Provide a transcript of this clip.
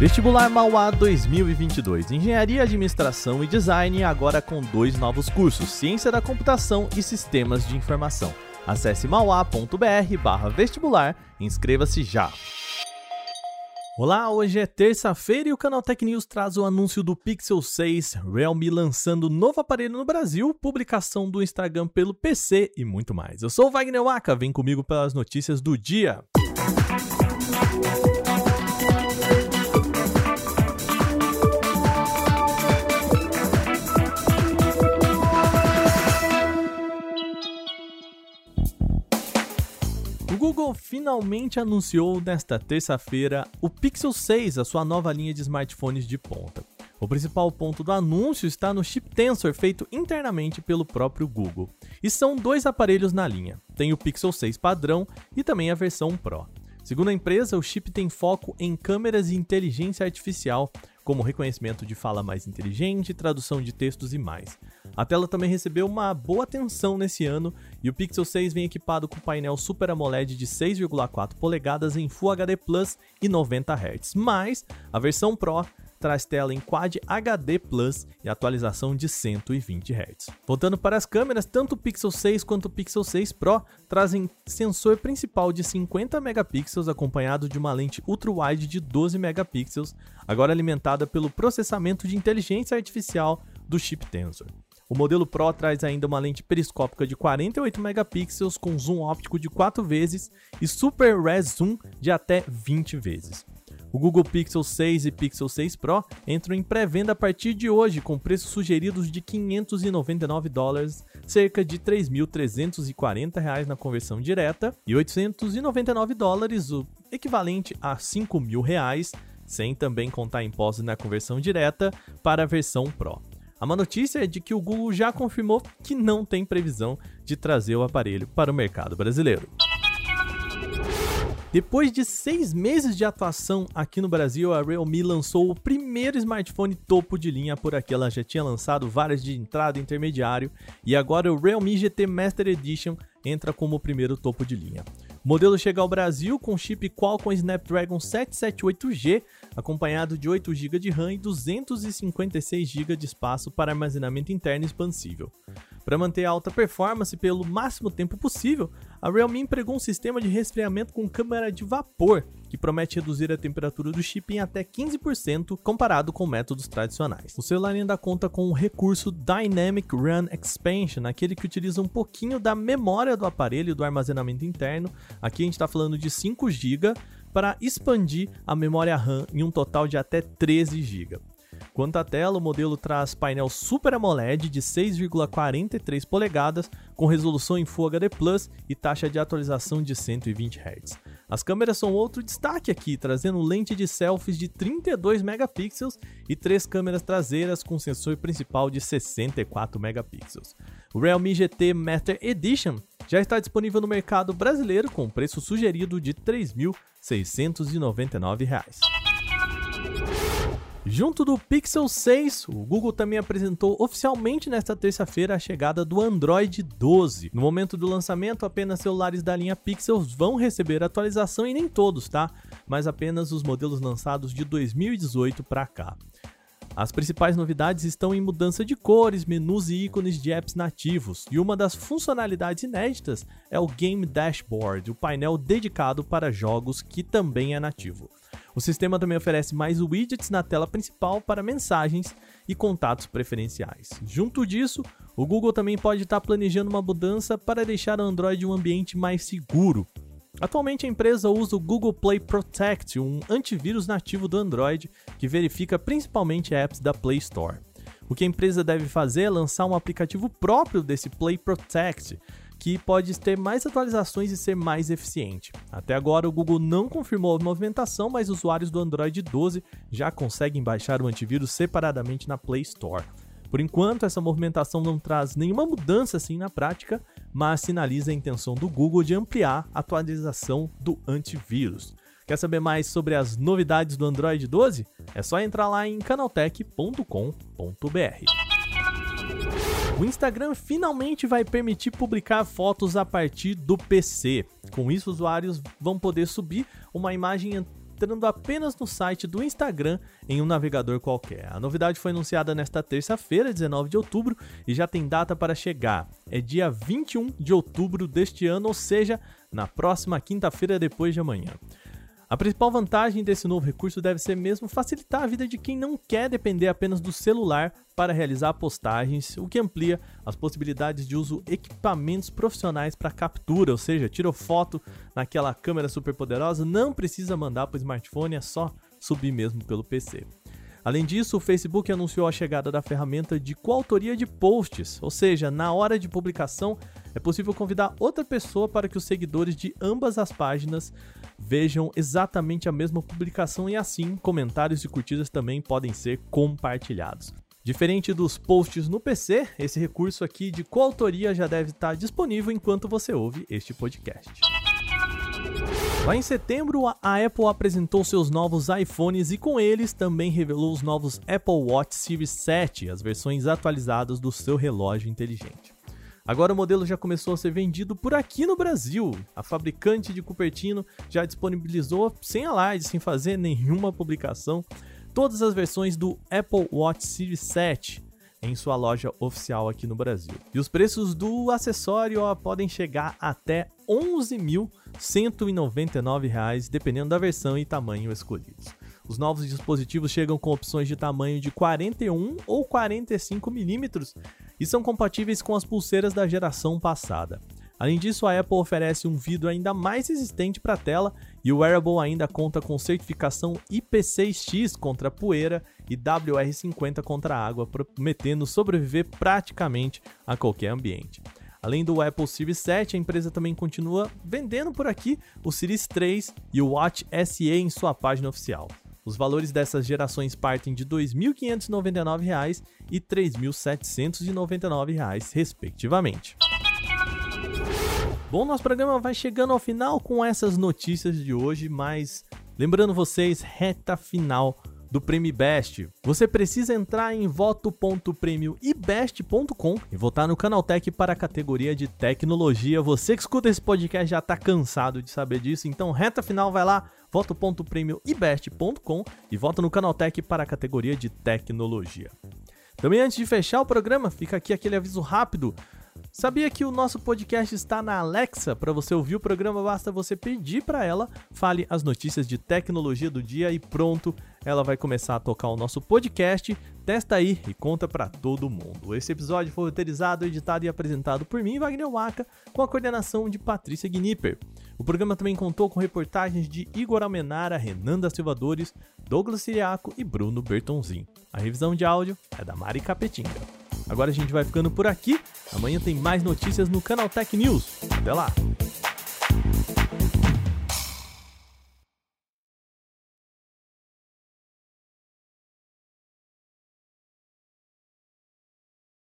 Vestibular Mauá 2022. Engenharia, Administração e Design agora com dois novos cursos: Ciência da Computação e Sistemas de Informação. Acesse mauá.br/vestibular inscreva-se já. Olá, hoje é terça-feira e o canal Tech News traz o anúncio do Pixel 6, Realme lançando novo aparelho no Brasil, publicação do Instagram pelo PC e muito mais. Eu sou o Wagner Waka, vem comigo pelas notícias do dia. Google finalmente anunciou nesta terça-feira o Pixel 6, a sua nova linha de smartphones de ponta. O principal ponto do anúncio está no chip Tensor feito internamente pelo próprio Google. E são dois aparelhos na linha. Tem o Pixel 6 padrão e também a versão Pro. Segundo a empresa, o chip tem foco em câmeras e inteligência artificial, como reconhecimento de fala mais inteligente, tradução de textos e mais. A tela também recebeu uma boa atenção nesse ano e o Pixel 6 vem equipado com painel Super AMOLED de 6,4 polegadas em Full HD Plus e 90 Hz, mas a versão Pro traz tela em Quad HD Plus e atualização de 120 Hz. Voltando para as câmeras, tanto o Pixel 6 quanto o Pixel 6 Pro trazem sensor principal de 50 megapixels acompanhado de uma lente ultra-wide de 12 megapixels, agora alimentada pelo processamento de inteligência artificial do chip Tensor. O modelo Pro traz ainda uma lente periscópica de 48 megapixels com zoom óptico de 4 vezes e Super Res Zoom de até 20 vezes. O Google Pixel 6 e Pixel 6 Pro entram em pré-venda a partir de hoje com preços sugeridos de 599 dólares, cerca de 3.340 reais na conversão direta, e 899 dólares, o equivalente a 5 mil reais, sem também contar impostos na conversão direta, para a versão Pro. A má notícia é de que o Google já confirmou que não tem previsão de trazer o aparelho para o mercado brasileiro. Depois de seis meses de atuação aqui no Brasil, a Realme lançou o primeiro smartphone topo de linha por aqui. Ela já tinha lançado várias de entrada e intermediário e agora o Realme GT Master Edition entra como o primeiro topo de linha. O modelo chega ao Brasil com chip Qualcomm Snapdragon 778G, acompanhado de 8 GB de RAM e 256 GB de espaço para armazenamento interno expansível. Para manter alta performance pelo máximo tempo possível, a Realme empregou um sistema de resfriamento com câmera de vapor, que promete reduzir a temperatura do chip em até 15% comparado com métodos tradicionais. O celular ainda conta com o recurso Dynamic Run Expansion, aquele que utiliza um pouquinho da memória do aparelho e do armazenamento interno. Aqui a gente está falando de 5 GB para expandir a memória RAM em um total de até 13 GB. Quanto à tela, o modelo traz painel Super AMOLED de 6,43 polegadas com resolução em Full HD Plus e taxa de atualização de 120 Hz. As câmeras são outro destaque aqui, trazendo lente de selfies de 32 megapixels e três câmeras traseiras com sensor principal de 64 megapixels. O Realme GT Master Edition já está disponível no mercado brasileiro com preço sugerido de R$ 3.699. Junto do Pixel 6, o Google também apresentou oficialmente nesta terça-feira a chegada do Android 12. No momento do lançamento, apenas celulares da linha Pixel vão receber atualização e nem todos, tá? Mas apenas os modelos lançados de 2018 para cá. As principais novidades estão em mudança de cores, menus e ícones de apps nativos, e uma das funcionalidades inéditas é o Game Dashboard, o painel dedicado para jogos que também é nativo. O sistema também oferece mais widgets na tela principal para mensagens e contatos preferenciais. Junto disso, o Google também pode estar planejando uma mudança para deixar o Android um ambiente mais seguro. Atualmente a empresa usa o Google Play Protect, um antivírus nativo do Android que verifica principalmente apps da Play Store. O que a empresa deve fazer é lançar um aplicativo próprio desse Play Protect, que pode ter mais atualizações e ser mais eficiente. Até agora, o Google não confirmou a movimentação, mas usuários do Android 12 já conseguem baixar o antivírus separadamente na Play Store. Por enquanto, essa movimentação não traz nenhuma mudança assim na prática, mas sinaliza a intenção do Google de ampliar a atualização do antivírus. Quer saber mais sobre as novidades do Android 12? É só entrar lá em canaltech.com.br. O Instagram finalmente vai permitir publicar fotos a partir do PC. Com isso, usuários vão poder subir uma imagem entrando apenas no site do Instagram em um navegador qualquer. A novidade foi anunciada nesta terça-feira, 19 de outubro, e já tem data para chegar. É dia 21 de outubro deste ano, ou seja, na próxima quinta-feira depois de amanhã. A principal vantagem desse novo recurso deve ser mesmo facilitar a vida de quem não quer depender apenas do celular para realizar postagens, o que amplia as possibilidades de uso equipamentos profissionais para captura, ou seja, tirou foto naquela câmera super poderosa, não precisa mandar para o smartphone, é só subir mesmo pelo PC. Além disso, o Facebook anunciou a chegada da ferramenta de coautoria de posts, ou seja, na hora de publicação é possível convidar outra pessoa para que os seguidores de ambas as páginas vejam exatamente a mesma publicação e assim comentários e curtidas também podem ser compartilhados. Diferente dos posts no PC, esse recurso aqui de coautoria já deve estar disponível enquanto você ouve este podcast. Lá em setembro, a Apple apresentou seus novos iPhones e com eles também revelou os novos Apple Watch Series 7, as versões atualizadas do seu relógio inteligente. Agora o modelo já começou a ser vendido por aqui no Brasil. A fabricante de Cupertino já disponibilizou sem alarde, sem fazer nenhuma publicação, todas as versões do Apple Watch Series 7 em sua loja oficial aqui no Brasil. E os preços do acessório ó, podem chegar até R$ 11.199, dependendo da versão e tamanho escolhidos. Os novos dispositivos chegam com opções de tamanho de 41 ou 45 milímetros e são compatíveis com as pulseiras da geração passada. Além disso, a Apple oferece um vidro ainda mais resistente para a tela e o wearable ainda conta com certificação IP6X contra poeira e WR50 contra água, prometendo sobreviver praticamente a qualquer ambiente. Além do Apple Series 7, a empresa também continua vendendo por aqui o Series 3 e o Watch SE em sua página oficial. Os valores dessas gerações partem de R$ 2.599 e R$ 3.799, respectivamente. Bom, nosso programa vai chegando ao final com essas notícias de hoje, mas lembrando vocês, reta final do Prêmio Best. Você precisa entrar em voto.premioibest.com e votar no Canaltech para a categoria de tecnologia. Você que escuta esse podcast já está cansado de saber disso, então reta final vai lá, voto.premioibest.com e vota no Canaltech para a categoria de tecnologia. Também antes de fechar o programa, fica aqui aquele aviso rápido. Sabia que o nosso podcast está na Alexa? Para você ouvir o programa, basta você pedir para ela, fale as notícias de tecnologia do dia e pronto, ela vai começar a tocar o nosso podcast. Testa aí e conta para todo mundo. Esse episódio foi roteirizado, editado e apresentado por mim, Wagner Waka, com a coordenação de Patrícia Gnipper. O programa também contou com reportagens de Igor Almenara, Renan da Silva Dores, Douglas Siriaco e Bruno Bertonzin. A revisão de áudio é da Mari Capetinga. Agora a gente vai ficando por aqui. Amanhã tem mais notícias no Canal Tech News. Até lá!